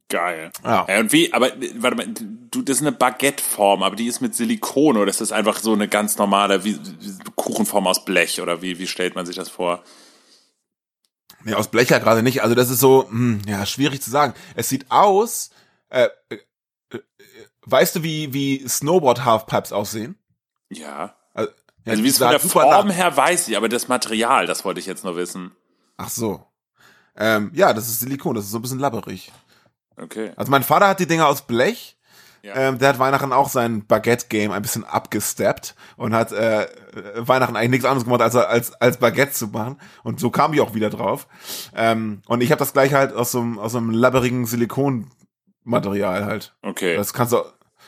Geil. Ja. und wie, aber äh, warte mal, du, das ist eine Baguette-Form, aber die ist mit Silikon oder ist das einfach so eine ganz normale wie, Kuchenform aus Blech oder wie, wie stellt man sich das vor? Nee, aus Blech ja gerade nicht. Also das ist so, hm, ja, schwierig zu sagen. Es sieht aus, äh, äh, äh, weißt du, wie, wie Snowboard-Halfpipes aussehen? Ja. Also, ja, Also wie es von der Form nah- her weiß ich, aber das Material, das wollte ich jetzt nur wissen. Ach so. Ähm, ja, das ist Silikon, das ist so ein bisschen labberig. Okay. Also mein Vater hat die Dinger aus Blech. Ja. Ähm, der hat Weihnachten auch sein Baguette-Game ein bisschen abgesteppt und hat äh, Weihnachten eigentlich nichts anderes gemacht, als, als, als Baguette zu machen. Und so kam ich auch wieder drauf. Ähm, und ich habe das gleiche halt aus so einem, aus so einem labberigen Silikonmaterial halt. Okay. Das kannst du,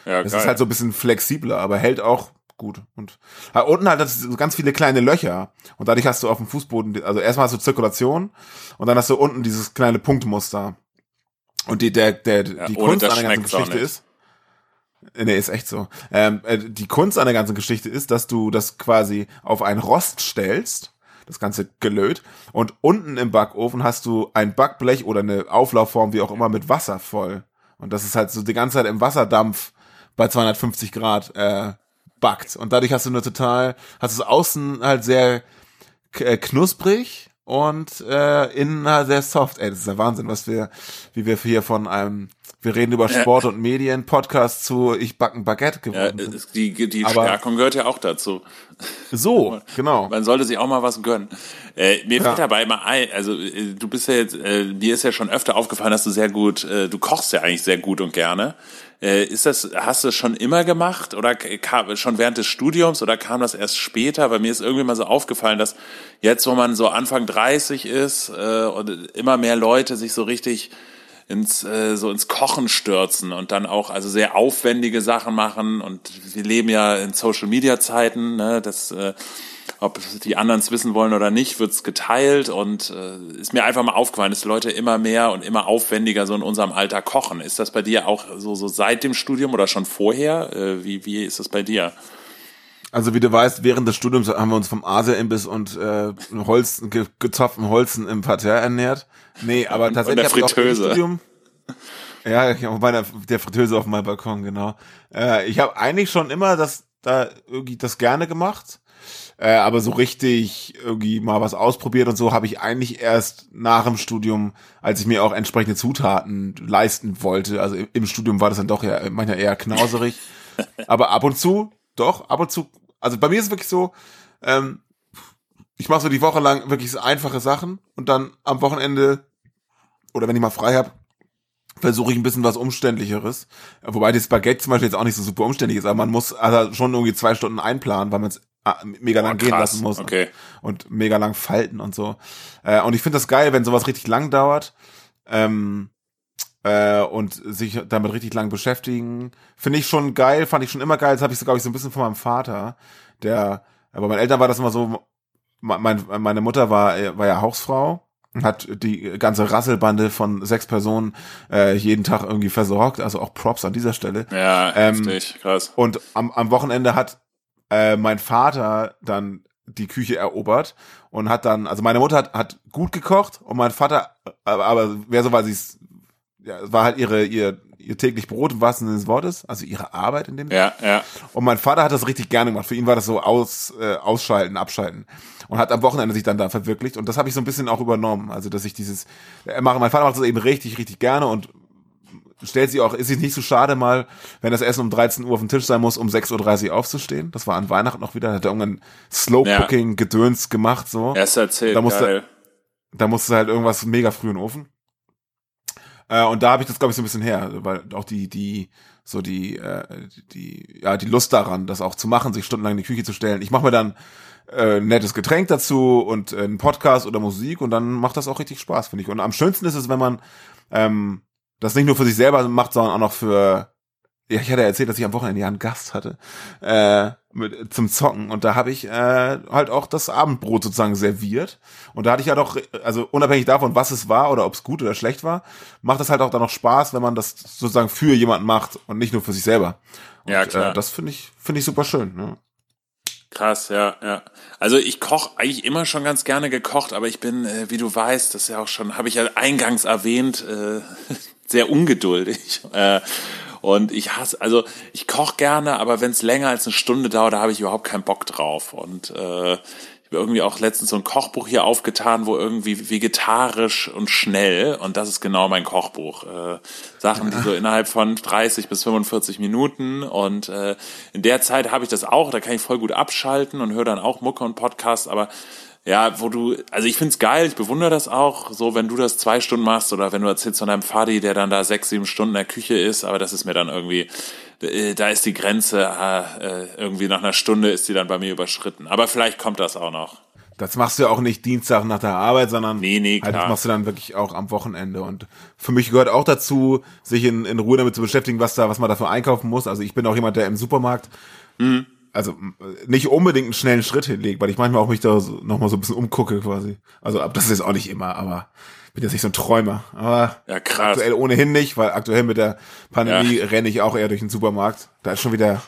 ja, das geil. ist halt so ein bisschen flexibler, aber hält auch gut. Und halt unten halt das so ganz viele kleine Löcher. Und dadurch hast du auf dem Fußboden, also erstmal hast du Zirkulation und dann hast du unten dieses kleine Punktmuster. Und die, der, der, Ja, die ohne Kunst das an der ganzen Geschichte ist. Nee, ist echt so. Ähm, äh, die Kunst an der ganzen Geschichte ist, dass du das quasi auf ein Rost stellst. das ganze gelöt. Und unten im Backofen hast du ein Backblech oder eine Auflaufform, wie auch immer, mit Wasser voll. Und das ist halt so die ganze Zeit im Wasserdampf bei 250 Grad äh, backt. Und dadurch hast du nur total, hast es außen halt sehr äh, knusprig und äh, innen halt sehr soft. Ey, das ist der Wahnsinn, was wir, wie wir hier von einem, wir reden über Sport und Medien Podcast zu Ich backen Baguette ja, geworden sind. die die Aber- Stärkung gehört ja auch dazu. So, genau. Man sollte sich auch mal was gönnen. Äh, mir Ja. fällt dabei mal ein, also äh, du bist ja jetzt, äh, mir ist ja schon öfter aufgefallen, dass du sehr gut, äh, du kochst ja eigentlich sehr gut und gerne. Äh, ist das, hast du das schon immer gemacht oder kam, schon während des Studiums oder kam das erst später? Weil mir ist irgendwie mal so aufgefallen, dass jetzt, wo man so Anfang 30 ist äh, und immer mehr Leute sich so richtig ins äh, so ins Kochen stürzen und dann auch also sehr aufwendige Sachen machen und wir leben ja in Social Media Zeiten, ne, das äh, ob die anderen es wissen wollen oder nicht, wird's geteilt und äh, ist mir einfach mal aufgefallen, dass Leute immer mehr und immer aufwendiger so in unserem Alter kochen. Ist das bei dir auch so, so seit dem Studium oder schon vorher? Äh, wie, wie ist das bei dir? Also wie du weißt, während des Studiums haben wir uns vom Asia-Imbiss und äh, Holz, ge gezapften Holzen im Parterre ernährt. Nee, aber tatsächlich und der hab ich auch im. Studium. Ja, ich hab bei der, der Fritteuse auf meinem Balkon, genau. Äh, ich habe eigentlich schon immer das da irgendwie das gerne gemacht. Äh, aber so richtig irgendwie mal was ausprobiert und so habe ich eigentlich erst nach dem Studium, als ich mir auch entsprechende Zutaten leisten wollte. Also im, im Studium war das dann doch ja manchmal eher knauserig. aber ab und zu, doch, ab und zu. Also bei mir ist es wirklich so, ähm, ich mache so die Woche lang wirklich so einfache Sachen und dann am Wochenende oder wenn ich mal frei habe, versuche ich ein bisschen was umständlicheres. Wobei das Baguette zum Beispiel jetzt auch nicht so super umständlich ist, aber man muss also schon irgendwie zwei Stunden einplanen, weil man es ah, mega lang Oh, gehen lassen muss Okay. und mega lang falten und so. Äh, und ich finde das geil, wenn sowas richtig lang dauert. Ähm, äh, und sich damit richtig lang beschäftigen. Finde ich schon geil, fand ich schon immer geil. Das habe ich so, glaube ich, so ein bisschen von meinem Vater. Der, aber meinen Eltern war das immer so, mein, meine Mutter war, äh, war ja Hausfrau und hat die ganze Rasselbande von sechs Personen äh, jeden Tag irgendwie versorgt. Also auch Props an dieser Stelle. Ja, Ähm, heftig, krass. Und am, am Wochenende hat äh, mein Vater dann die Küche erobert und hat dann, also meine Mutter hat, hat gut gekocht und mein Vater, aber, aber wer so war sie es, ja, es war halt ihre, ihr, ihr täglich Brot im wahrsten Sinne des Wortes, also ihre Arbeit in dem Ja, ja. und mein Vater hat das richtig gerne gemacht. Für ihn war das so aus, äh, ausschalten, abschalten. Und hat am Wochenende sich dann da verwirklicht. Und das habe ich so ein bisschen auch übernommen. Also, dass ich dieses, er mache, mein Vater macht das eben richtig, richtig gerne und stellt sich auch, ist sich nicht so schade mal, wenn das Essen um 13 Uhr auf dem Tisch sein muss, um 6.30 Uhr aufzustehen. Das war an Weihnachten noch wieder, hat er irgendein Slow-Cooking-Gedöns gemacht, so. Erst erzählt, Da musste- geil. Da musste halt irgendwas mega früh in den Ofen. Äh, und da habe ich das, glaube ich, so ein bisschen her, weil auch die, die, so die, äh, die, ja, die Lust daran, das auch zu machen, sich stundenlang in die Küche zu stellen. Ich mache mir dann äh, nettes Getränk dazu und äh, einen Podcast oder Musik und dann macht das auch richtig Spaß, finde ich. Und am schönsten ist es, wenn man ähm, das nicht nur für sich selber macht, sondern auch noch für ja, ich hatte ja erzählt, dass ich am Wochenende ja einen Gast hatte äh, mit, zum Zocken und da habe ich äh, halt auch das Abendbrot sozusagen serviert und da hatte ich ja doch, also unabhängig davon, was es war oder ob es gut oder schlecht war, macht es halt auch dann noch Spaß, wenn man das sozusagen für jemanden macht und nicht nur für sich selber. Und, Ja, klar. Äh, das finde ich finde ich super schön. Ne? Krass, ja, ja. Also ich koche eigentlich immer schon ganz gerne gekocht, aber ich bin, äh, wie du weißt, das ist ja auch schon, habe ich ja eingangs erwähnt, äh, sehr ungeduldig. Äh, und ich hasse, also ich koche gerne, aber wenn es länger als eine Stunde dauert, da habe ich überhaupt keinen Bock drauf. Und äh, ich habe irgendwie auch letztens so ein Kochbuch hier aufgetan, wo irgendwie vegetarisch und schnell, und das ist genau mein Kochbuch. Äh, Sachen, die so innerhalb von 30 bis 45 Minuten und äh, in der Zeit habe ich das auch, da kann ich voll gut abschalten und höre dann auch Mucke und Podcast, aber ja, wo du, also ich find's geil, ich bewundere das auch, so wenn du das zwei Stunden machst oder wenn du erzählst von deinem Vati, der dann da sechs, sieben Stunden in der Küche ist, aber das ist mir dann irgendwie, äh, da ist die Grenze, äh, irgendwie nach einer Stunde ist die dann bei mir überschritten. Aber vielleicht kommt das auch noch. Das machst du ja auch nicht Dienstag nach der Arbeit, sondern Nee, nee, halt, das machst du dann wirklich auch am Wochenende. Und für mich gehört auch dazu, sich in, in Ruhe damit zu beschäftigen, was da, was man dafür einkaufen muss. Also ich bin auch jemand, der im Supermarkt Mhm. Also nicht unbedingt einen schnellen Schritt hinlegt, weil ich manchmal auch mich da so, noch mal so ein bisschen umgucke quasi. Also ab- das ist jetzt auch nicht immer, aber bin jetzt nicht so ein Träumer. Aber Ja, krass. aktuell ohnehin nicht, weil aktuell mit der Pandemie Ja. renne ich auch eher durch den Supermarkt. Da ist schon wieder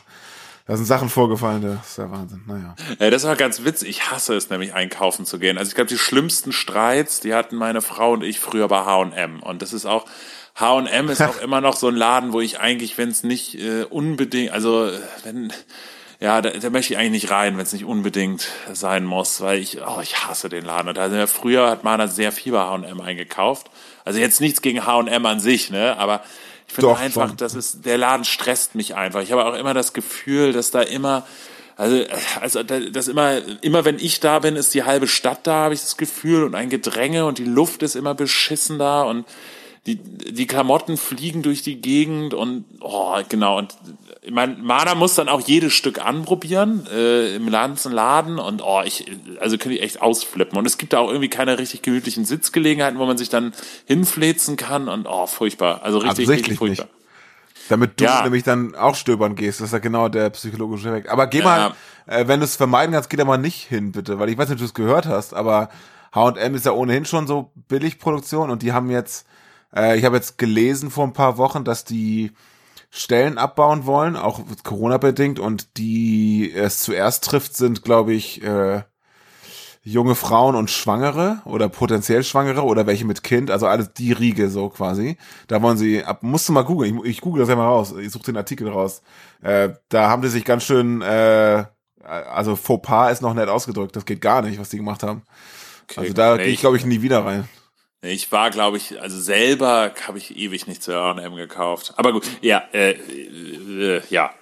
Da sind Sachen vorgefallen, das ist der Wahnsinn. Naja. Äh, das war ganz witzig. Ich hasse es nämlich, einkaufen zu gehen. Also ich glaube, die schlimmsten Streits, die hatten meine Frau und ich früher bei H&M. Und das ist auch, H&M ist auch immer noch so ein Laden, wo ich eigentlich, wenn es nicht äh, unbedingt, also wenn, ja, da, da möchte ich eigentlich nicht rein, wenn es nicht unbedingt sein muss, weil ich, oh, ich hasse den Laden. Und also früher hat Mana sehr viel bei H&M eingekauft. Also jetzt nichts gegen H&M an sich, ne, aber ich finde einfach, schon. das ist, der Laden stresst mich einfach. Ich habe auch immer das Gefühl, dass da immer, also, also das immer, immer wenn ich da bin, ist die halbe Stadt da, habe ich das Gefühl, und ein Gedränge und die Luft ist immer beschissen da und die, die Klamotten fliegen durch die Gegend und oh, genau. Und ich meine, Mana muss dann auch jedes Stück anprobieren äh, im ganzen Laden und oh, ich, also könnte ich echt ausflippen. Und es gibt da auch irgendwie keine richtig gemütlichen Sitzgelegenheiten, wo man sich dann hinfläzen kann und oh, furchtbar. Also richtig, richtig furchtbar. Nicht. Damit du ja. nämlich dann auch stöbern gehst, das ist ja genau der psychologische Effekt. Aber geh ja. mal, äh, wenn du es vermeiden kannst, geh da mal nicht hin, bitte, weil ich weiß nicht, ob du es gehört hast, aber H&M ist ja ohnehin schon so Billigproduktion und die haben jetzt äh, ich habe jetzt gelesen vor ein paar Wochen, dass die Stellen abbauen wollen, auch Corona-bedingt, und die es zuerst trifft, sind, glaube ich, äh, junge Frauen und Schwangere oder potenziell Schwangere oder welche mit Kind, also alles die Riege so quasi. Da wollen sie ab, musst du mal googeln, ich, ich google das ja mal raus, ich suche den Artikel raus. Äh, da haben die sich ganz schön, äh, also Fauxpas ist noch nett ausgedrückt, das geht gar nicht, was die gemacht haben. Okay, also da gehe ich, glaube ich, nie wieder rein. Ich war, glaube ich, also selber habe ich ewig nicht zu H&M gekauft. Aber gut, ja, äh, äh, ja.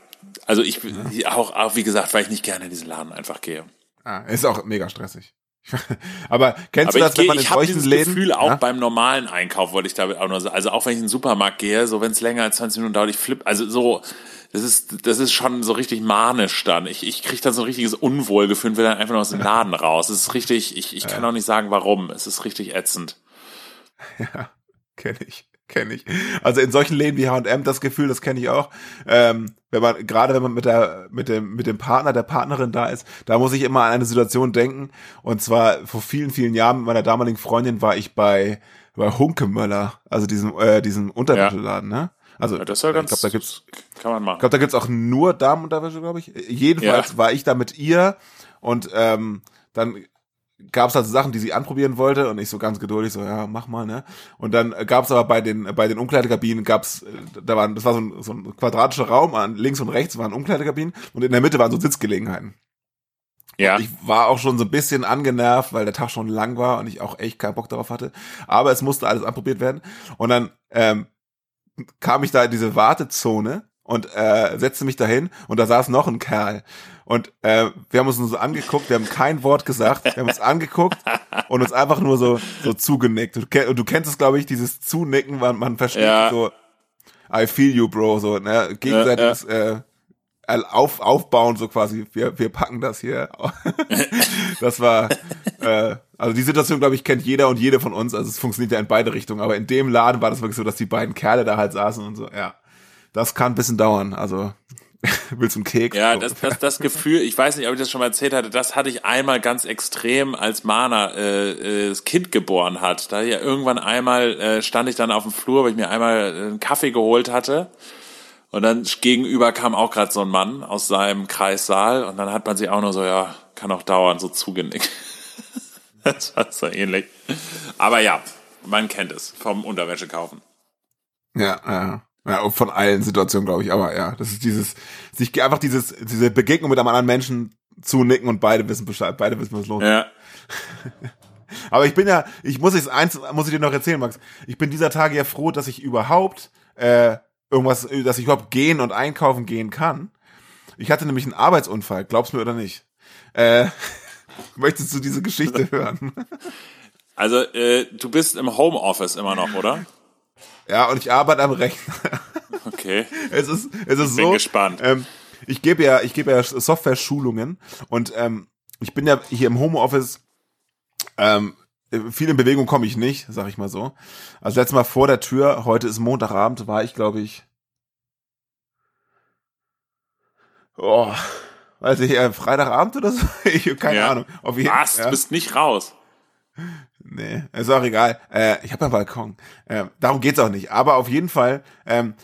Also ich ja. auch, auch wie gesagt, weil ich nicht gerne in diesen Laden einfach gehe. Ah, ist auch mega stressig. Aber kennst Aber du das, wenn man in ich solchen Läden? Gefühl auch ja? beim normalen Einkauf wollte ich da auch nur, also auch wenn ich in den Supermarkt gehe, so wenn es länger als 20 Minuten dauert, ich flipp, also so, das ist, das ist schon so richtig manisch dann. Ich, ich kriege dann so ein richtiges Unwohlgefühl und will dann einfach nur aus dem Laden raus. Es ist richtig, ich, ich kann auch nicht sagen, warum. Es ist richtig ätzend. Ja, kenne ich, kenne ich. Also in solchen Läden wie H&M das Gefühl, das kenne ich auch. Ähm, wenn man gerade wenn man mit der mit dem mit dem Partner der Partnerin da ist, da muss ich immer an eine Situation denken. Und zwar vor vielen vielen Jahren mit meiner damaligen Freundin war ich bei bei Hunkemöller, also diesem äh, diesem Unterwäscheladen, ja. ne? Also ja, das ja ganz, ich glaube, da gibt's kann man machen. Ich glaube, da gibt's auch nur Damenunterwäsche, glaube ich. Jedenfalls ja. war ich da mit ihr und ähm, dann gab es also Sachen, die sie anprobieren wollte und ich so ganz geduldig so, ja, mach mal, ne? Und dann gab es aber bei den bei den Umkleidekabinen gab's da waren das war so ein, so ein quadratischer Raum, an links und rechts waren Umkleidekabinen und in der Mitte waren so Sitzgelegenheiten. Ja. Und ich war auch schon so ein bisschen angenervt, weil der Tag schon lang war und ich auch echt keinen Bock darauf hatte. Aber es musste alles anprobiert werden. Und dann ähm, kam ich da in diese Wartezone und äh, setzte mich dahin und da saß noch ein Kerl. Und äh, wir haben uns nur so angeguckt, wir haben kein Wort gesagt, wir haben uns angeguckt und uns einfach nur so so zugenickt. Und du, du kennst es, glaube ich, dieses Zunicken, man, man versteht ja. so I feel you, bro, so, ne? Gegenseitiges ja, ja. Äh, auf, aufbauen, so quasi, wir, wir packen das hier. das war, äh, also die Situation, glaube ich, kennt jeder und jede von uns, also es funktioniert ja in beide Richtungen, aber in dem Laden war das wirklich so, dass die beiden Kerle da halt saßen und so, ja das kann ein bisschen dauern. Also willst du einen Keks? Ja, das, das, das Gefühl, ich weiß nicht, ob ich das schon mal erzählt hatte, das hatte ich einmal ganz extrem, als Mana äh, äh, das Kind geboren hat. Da ja irgendwann einmal äh, stand ich dann auf dem Flur, weil ich mir einmal äh, einen Kaffee geholt hatte. Und dann gegenüber kam auch gerade so ein Mann aus seinem Kreissaal und dann hat man sich auch nur so, ja, kann auch dauern, so zugenickt. das war so ähnlich. Aber ja, man kennt es vom Unterwäsche kaufen. Ja, ja. Ja, von allen Situationen, glaube ich. Aber ja, das ist dieses, sich einfach dieses, diese Begegnung mit einem anderen Menschen zunicken und beide wissen Bescheid, beide wissen, was los ist. Ja. Aber ich bin ja, ich muss jetzt eins, muss ich dir noch erzählen, Max. Ich bin dieser Tage ja froh, dass ich überhaupt äh, irgendwas, dass ich überhaupt gehen und einkaufen gehen kann. Ich hatte nämlich einen Arbeitsunfall, glaubst du mir oder nicht? Äh, möchtest du diese Geschichte hören? Also, äh, du bist im Homeoffice immer noch, oder? Ja, und ich arbeite am Rechner. Okay. es ist, es ist ich so. Bin gespannt. Ähm, ich gebe ja, ich gebe ja Software-Schulungen und ähm, ich bin ja hier im Homeoffice. Ähm, viel in Bewegung komme ich nicht, sag ich mal so. Also letztes Mal vor der Tür, heute ist Montagabend, war ich, glaube ich. Oh, weiß ich, äh, Freitagabend oder so? Ich keine ja. Ahnung. Auf jeden, Was? Ja. Du bist nicht raus. Nee, ist auch egal. Äh, ich habe einen Balkon. Äh, darum geht's auch nicht. Aber auf jeden Fall, ähm,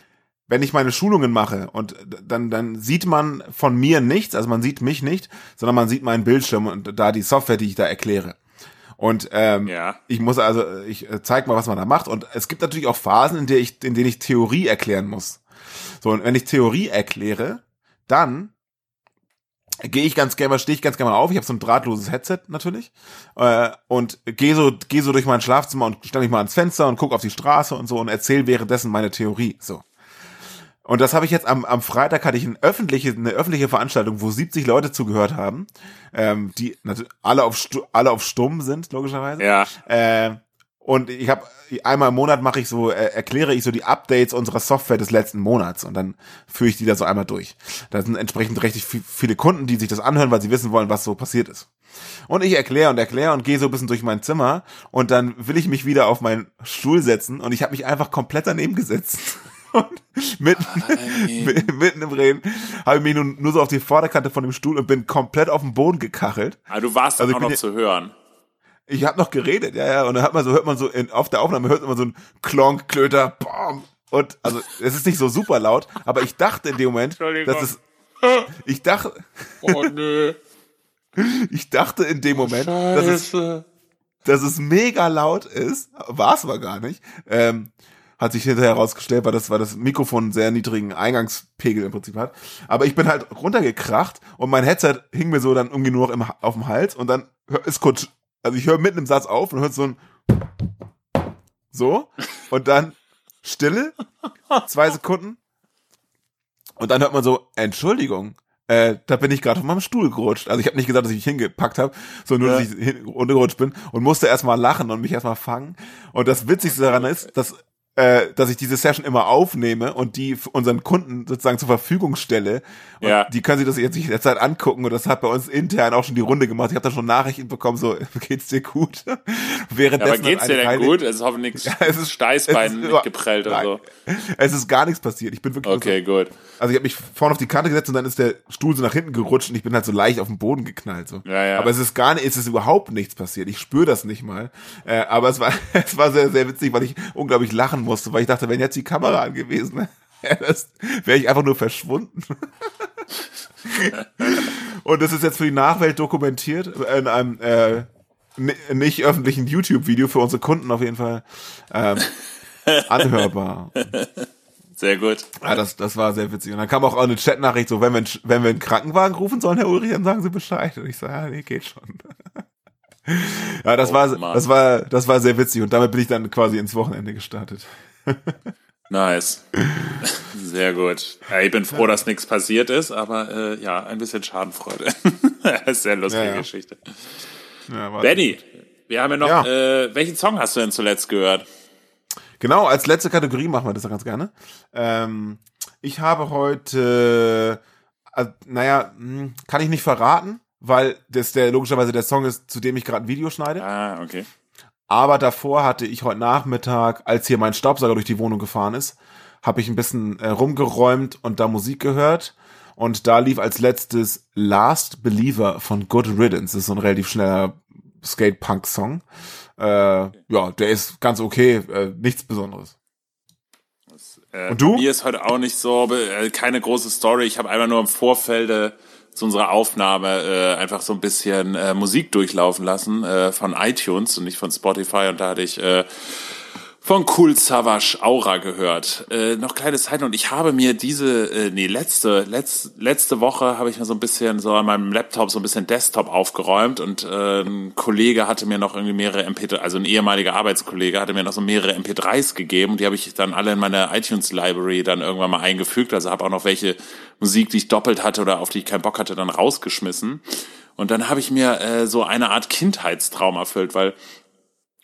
wenn ich meine Schulungen mache und dann, dann sieht man von mir nichts, also man sieht mich nicht, sondern man sieht meinen Bildschirm und da die Software, die ich da erkläre. Und ähm, Ja. ich muss also, ich äh, zeig mal, was man da macht. Und es gibt natürlich auch Phasen, in, der ich, in denen ich Theorie erklären muss. So, und wenn ich Theorie erkläre, dann gehe ich ganz gerne, stehe ich ganz gerne mal auf. Ich habe so ein drahtloses Headset natürlich äh, und gehe so, gehe so durch mein Schlafzimmer und stelle mich mal ans Fenster und gucke auf die Straße und so und erzähle währenddessen meine Theorie. So. Und das habe ich jetzt am, am Freitag hatte ich eine öffentliche, eine öffentliche Veranstaltung, wo 70 Leute zugehört haben, ähm, die natürlich alle auf alle auf Stumm sind logischerweise. Ja. Äh, und ich habe einmal im Monat mache ich so, äh, erkläre ich so die Updates unserer Software des letzten Monats und dann führe ich die da so einmal durch. Da sind entsprechend richtig vi- viele Kunden, die sich das anhören, weil sie wissen wollen, was so passiert ist. Und ich erkläre und erkläre und gehe so ein bisschen durch mein Zimmer und dann will ich mich wieder auf meinen Stuhl setzen und ich habe mich einfach komplett daneben gesetzt. Und mitten, mitten im Reden habe ich mich nur, nur so auf die Vorderkante von dem Stuhl und bin komplett auf den Boden gekachelt. Aber du warst Also dann ich auch noch zu hören. Ich habe noch geredet, ja, ja, und dann hört man so, hört man so in, auf der Aufnahme hört man so ein Klonk, Klöter, Bam. Und also es ist nicht so super laut, aber ich dachte in dem Moment, dass es ich dachte, Oh nö. ich dachte in dem Moment, dass es, dass es mega laut ist, war es aber gar nicht. Ähm, hat sich hinterher herausgestellt, weil das, weil das Mikrofon einen sehr niedrigen Eingangspegel im Prinzip hat. Aber ich bin halt runtergekracht und mein Headset hing mir so dann irgendwie nur noch im, auf dem Hals und dann ist kurz, also ich höre mitten im Satz auf und hört so ein so und dann Stille, zwei Sekunden und dann hört man so, Entschuldigung, äh, da bin ich gerade von meinem Stuhl gerutscht. Also ich habe nicht gesagt, dass ich mich hingepackt habe, sondern nur, Ja. dass ich runtergerutscht bin und musste erstmal lachen und mich erstmal fangen. Und das Witzigste daran ist, dass äh, dass ich diese Session immer aufnehme und die unseren Kunden sozusagen zur Verfügung stelle. Und Ja. die können sich das jetzt sich derzeit angucken und das hat bei uns intern auch schon die Runde gemacht. Ich habe da schon Nachrichten bekommen, so geht's dir gut? Ja, Währenddessen aber geht's dir denn gut? Es ist hoffentlich nichts Ja, es ist- Steißbein es ist geprellt oder Nein. so. Es ist gar nichts passiert. Ich bin wirklich Okay, gut. so, also ich habe mich vorne auf die Kante gesetzt und dann ist der Stuhl so nach hinten gerutscht und ich bin halt so leicht auf den Boden geknallt so. Ja, ja. Aber es ist gar nicht, es ist überhaupt nichts passiert. Ich spüre das nicht mal. Äh, aber es war es war sehr sehr witzig, weil ich unglaublich lachen musste, weil ich dachte, wenn jetzt die Kamera angewiesen wäre, wäre ich einfach nur verschwunden. und das ist jetzt für die Nachwelt dokumentiert in einem äh, ni- nicht öffentlichen YouTube-Video für unsere Kunden auf jeden Fall ähm, anhörbar. Sehr gut. Ja, das, das war sehr witzig. Und dann kam auch eine Chatnachricht, so, wenn wir, einen- wenn wir einen Krankenwagen rufen sollen, Herr Ulrich, dann sagen Sie Bescheid. Und ich so, ja, nee, geht schon. Ja, das Oh, war, Mann. das war, das war sehr witzig. Und damit bin ich dann quasi ins Wochenende gestartet. Nice. Sehr gut. Ja, ich bin froh, dass nichts passiert ist, aber äh, ja, ein bisschen Schadenfreude. Sehr lustige Ja, ja. Geschichte. Benny, wir haben ja noch. Äh, welchen Song hast du denn zuletzt gehört? Genau, als letzte Kategorie machen wir das ganz gerne. Ähm, ich habe heute, äh, naja, hm, kann ich nicht verraten, weil das der logischerweise der Song ist, zu dem ich gerade ein Video schneide. Ah, okay. Aber davor hatte ich heute Nachmittag, als hier mein Staubsauger durch die Wohnung gefahren ist, habe ich ein bisschen äh, rumgeräumt und da Musik gehört. Und da lief als letztes Last Believer von Good Riddance. Das ist so ein relativ schneller Skate-Punk-Song. Äh, ja, der ist ganz okay, äh, nichts Besonderes. Äh, Und du? Mir ist heute auch nicht so, äh, keine große Story. Ich habe einfach nur im Vorfeld äh, zu unserer Aufnahme äh, einfach so ein bisschen äh, Musik durchlaufen lassen äh, von iTunes und nicht von Spotify. Und da hatte ich äh, von Cool Savage Aura gehört. Äh, noch kleine Zeit und ich habe mir diese, äh, nee, letzte, letz, letzte Woche habe ich mir so ein bisschen so an meinem Laptop so ein bisschen Desktop aufgeräumt und äh, ein Kollege hatte mir noch irgendwie mehrere MP3, also ein ehemaliger Arbeitskollege hatte mir noch so mehrere MP3s gegeben. Die habe ich dann alle in meine iTunes Library dann irgendwann mal eingefügt. Also habe auch noch welche Musik, die ich doppelt hatte oder auf die ich keinen Bock hatte, dann rausgeschmissen. Und dann habe ich mir äh, so eine Art Kindheitstraum erfüllt, weil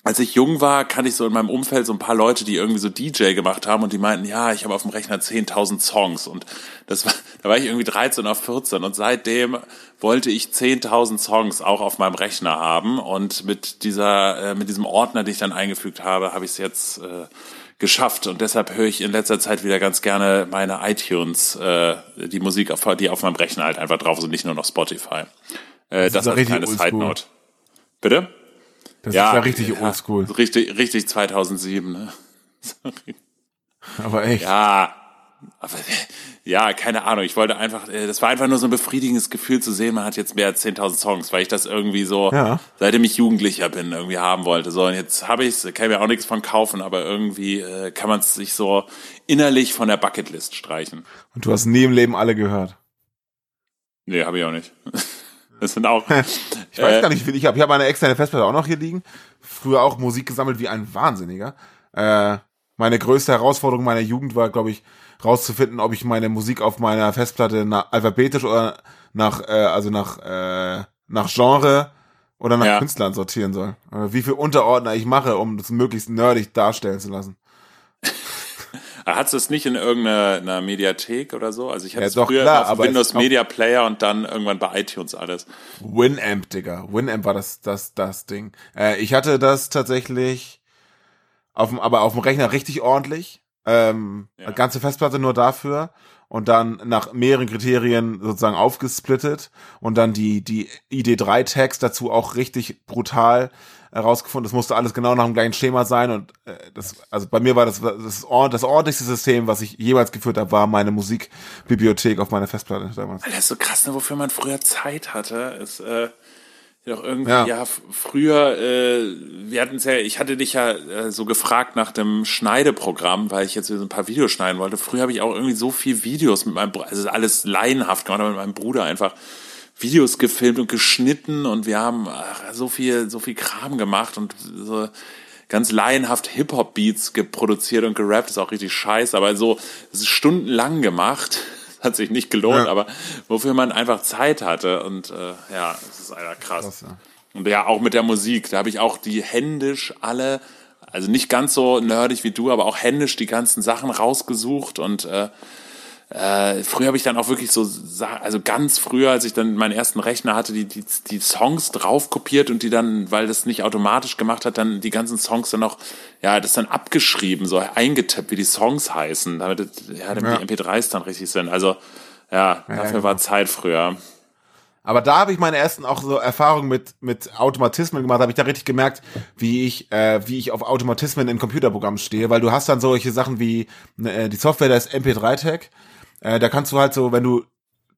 als ich jung war, kannte ich so in meinem Umfeld so ein paar Leute, die irgendwie so DJ gemacht haben und die meinten, ja, ich habe auf dem Rechner 10.000 Songs und das war, da war ich irgendwie 13 oder 14 und seitdem wollte ich 10.000 Songs auch auf meinem Rechner haben und mit dieser, äh, mit diesem Ordner, den ich dann eingefügt habe, habe ich es jetzt äh, geschafft und deshalb höre ich in letzter Zeit wieder ganz gerne meine iTunes, äh, die Musik, auf, die auf meinem Rechner halt einfach drauf ist und nicht nur noch Spotify. Äh, das ist ja als richtig kleine. Side Note. Bitte? Das ist ja richtig oldschool. Richtig, richtig 2007, ne? Sorry. Aber echt. Ja, aber ja, keine Ahnung. Ich wollte einfach, äh, das war einfach nur so ein befriedigendes Gefühl zu sehen, man hat jetzt mehr als 10.000 Songs, weil ich das irgendwie so, Ja. seitdem ich Jugendlicher bin, irgendwie haben wollte. So, und jetzt habe ich es, kann ich mir auch nichts von kaufen, aber irgendwie äh, kann man es sich so innerlich von der Bucketlist streichen. Und du hast nie im Leben alle gehört. Nee, habe ich auch nicht. Das sind auch. Ich weiß gar nicht, wie viel ich habe. Ich habe eine externe Festplatte auch noch hier liegen. Früher auch Musik gesammelt wie ein Wahnsinniger. Äh, meine größte Herausforderung meiner Jugend war, glaube ich, rauszufinden, ob ich meine Musik auf meiner Festplatte nach, alphabetisch oder nach, äh, also nach, äh, nach Genre oder nach Ja. Künstlern sortieren soll. Wie viel Unterordner ich mache, um das möglichst nerdig darstellen zu lassen. Hat es nicht in irgendeiner einer Mediathek oder so? Also ich hatte Ja, es doch, früher klar, auf Windows Media Player und dann irgendwann bei iTunes alles. Winamp, Digga. Winamp war das, das, das Ding. Äh, ich hatte das tatsächlich auf dem, aber auf dem Rechner richtig ordentlich. Ähm, Ja. ganze Festplatte nur dafür und dann nach mehreren Kriterien sozusagen aufgesplittet und dann die, die ID3-Tags dazu auch richtig brutal herausgefunden. Das musste alles genau nach dem gleichen Schema sein und äh, das, also bei mir war das das, ord- das ordentlichste System, was ich jemals geführt habe, war meine Musikbibliothek auf meiner Festplatte damals. Alter, ist so krass, ne, wofür man früher Zeit hatte. Ist äh, doch irgendwie, Ja. ja, früher, äh, wir hatten ja, ich hatte dich ja äh, so gefragt nach dem Schneideprogramm, weil ich jetzt so ein paar Videos schneiden wollte. Früher habe ich auch irgendwie so viel Videos mit meinem Bruder, also alles laienhaft gemacht, aber mit meinem Bruder einfach Videos gefilmt und geschnitten und wir haben ach, so viel, so viel Kram gemacht und so ganz laienhaft Hip-Hop-Beats geproduziert und gerappt, ist auch richtig scheiße, aber so, stundenlang gemacht. Hat sich nicht gelohnt, Ja. aber wofür man einfach Zeit hatte und äh, ja, es ist einfach krass. Krass, ja. Und ja, auch mit der Musik, da habe ich auch die händisch alle, also nicht ganz so nerdig wie du, aber auch händisch die ganzen Sachen rausgesucht und äh, äh, früher habe ich dann auch wirklich so, also ganz früher, als ich dann meinen ersten Rechner hatte, die, die, die Songs drauf kopiert und die dann, weil das nicht automatisch gemacht hat, dann die ganzen Songs dann noch, ja, das dann abgeschrieben, so eingetippt, wie die Songs heißen, damit, ja, damit Ja. die MP3s dann richtig sind. Also, ja, dafür genau. war Zeit früher. Aber da habe ich meine ersten auch so Erfahrungen mit mit Automatismen gemacht. Habe ich da richtig gemerkt, wie ich äh, wie ich auf Automatismen in Computerprogrammen stehe, weil du hast dann solche Sachen wie äh, die Software, da ist MP3-Tag. Äh, da kannst du halt so, wenn du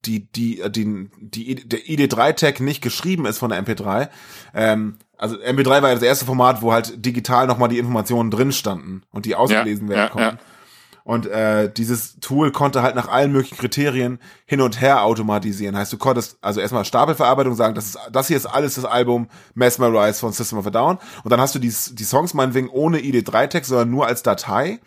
die die äh, die, die der ID3-Tag nicht geschrieben ist von der MP3. Ähm, also MP3 war ja das erste Format, wo halt digital nochmal die Informationen drin standen und die ausgelesen werden ja, konnten. ja. Und äh, dieses Tool konnte halt nach allen möglichen Kriterien hin und her automatisieren. Heißt, du konntest also erstmal Stapelverarbeitung sagen, das ist das hier ist alles das Album Mesmerize von System of a Down. Und dann hast du die, die Songs meinetwegen ohne ID3-Text, sondern nur als Datei.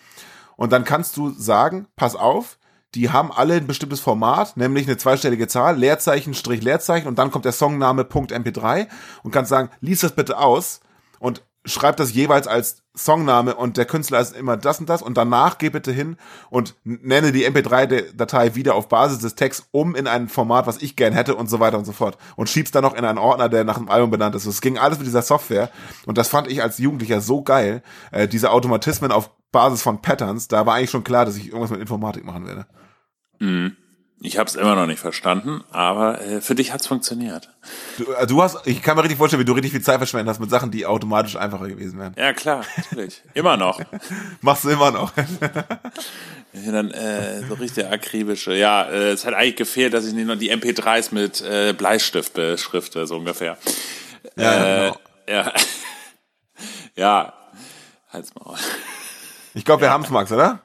Und dann kannst du sagen, pass auf, die haben alle ein bestimmtes Format, nämlich eine zweistellige Zahl, Leerzeichen, Strich, Leerzeichen und dann kommt der Songname Punkt .mp3 und kannst sagen, lies das bitte aus und schreib das jeweils als Songname und der Künstler ist immer das und das und danach geh bitte hin und nenne die MP3-Datei wieder auf Basis des Texts um in ein Format, was ich gern hätte und so weiter und so fort und schiebst dann noch in einen Ordner, der nach dem Album benannt ist. Es ging alles mit dieser Software und das fand ich als Jugendlicher so geil, äh, diese Automatismen auf Basis von Patterns, da war eigentlich schon klar, dass ich irgendwas mit Informatik machen werde. Ich habe es immer noch nicht verstanden, aber äh, für dich hat's funktioniert. Du, äh, du hast, ich kann mir richtig vorstellen, wie du richtig viel Zeit verschwendet hast mit Sachen, die automatisch einfacher gewesen wären. Ja, klar, natürlich. Immer noch. Machst du immer noch. Ja, dann äh, so richtig akribische. Ja, äh, es hat eigentlich gefehlt, dass ich nicht noch die MP3s mit äh, Bleistift beschrifte, so ungefähr. Ja, äh, genau. ja. ja. Halt's mal. Ich glaube, wir haben's, Max, oder?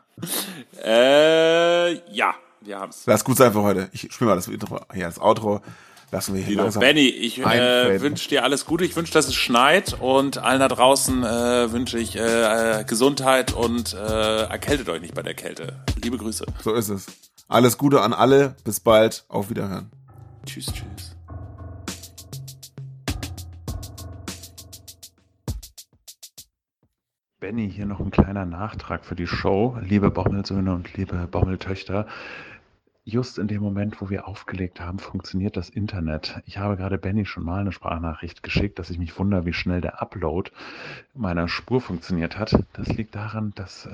Äh, ja, wir haben's. Lass gut sein für heute. Ich spiele mal das Intro. Hier, das Outro. Lassen wir hier langsam. Benny, ich äh, wünsche dir alles Gute. Ich wünsche, dass es schneit und allen da draußen äh, wünsche ich äh, äh, Gesundheit und äh, erkältet euch nicht bei der Kälte. Liebe Grüße. So ist es. Alles Gute an alle. Bis bald. Auf Wiederhören. Tschüss, tschüss. Benny, hier noch ein kleiner Nachtrag für die Show. Liebe Baumelsöhne und liebe Baumeltöchter, just in dem Moment, wo wir aufgelegt haben, funktioniert das Internet. Ich habe gerade Benny schon mal eine Sprachnachricht geschickt, dass ich mich wundere, wie schnell der Upload meiner Spur funktioniert hat. Das liegt daran, dass äh,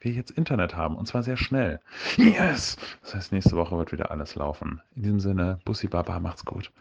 wir jetzt Internet haben und zwar sehr schnell. Yes! Das heißt, nächste Woche wird wieder alles laufen. In diesem Sinne, Bussi Baba, macht's gut.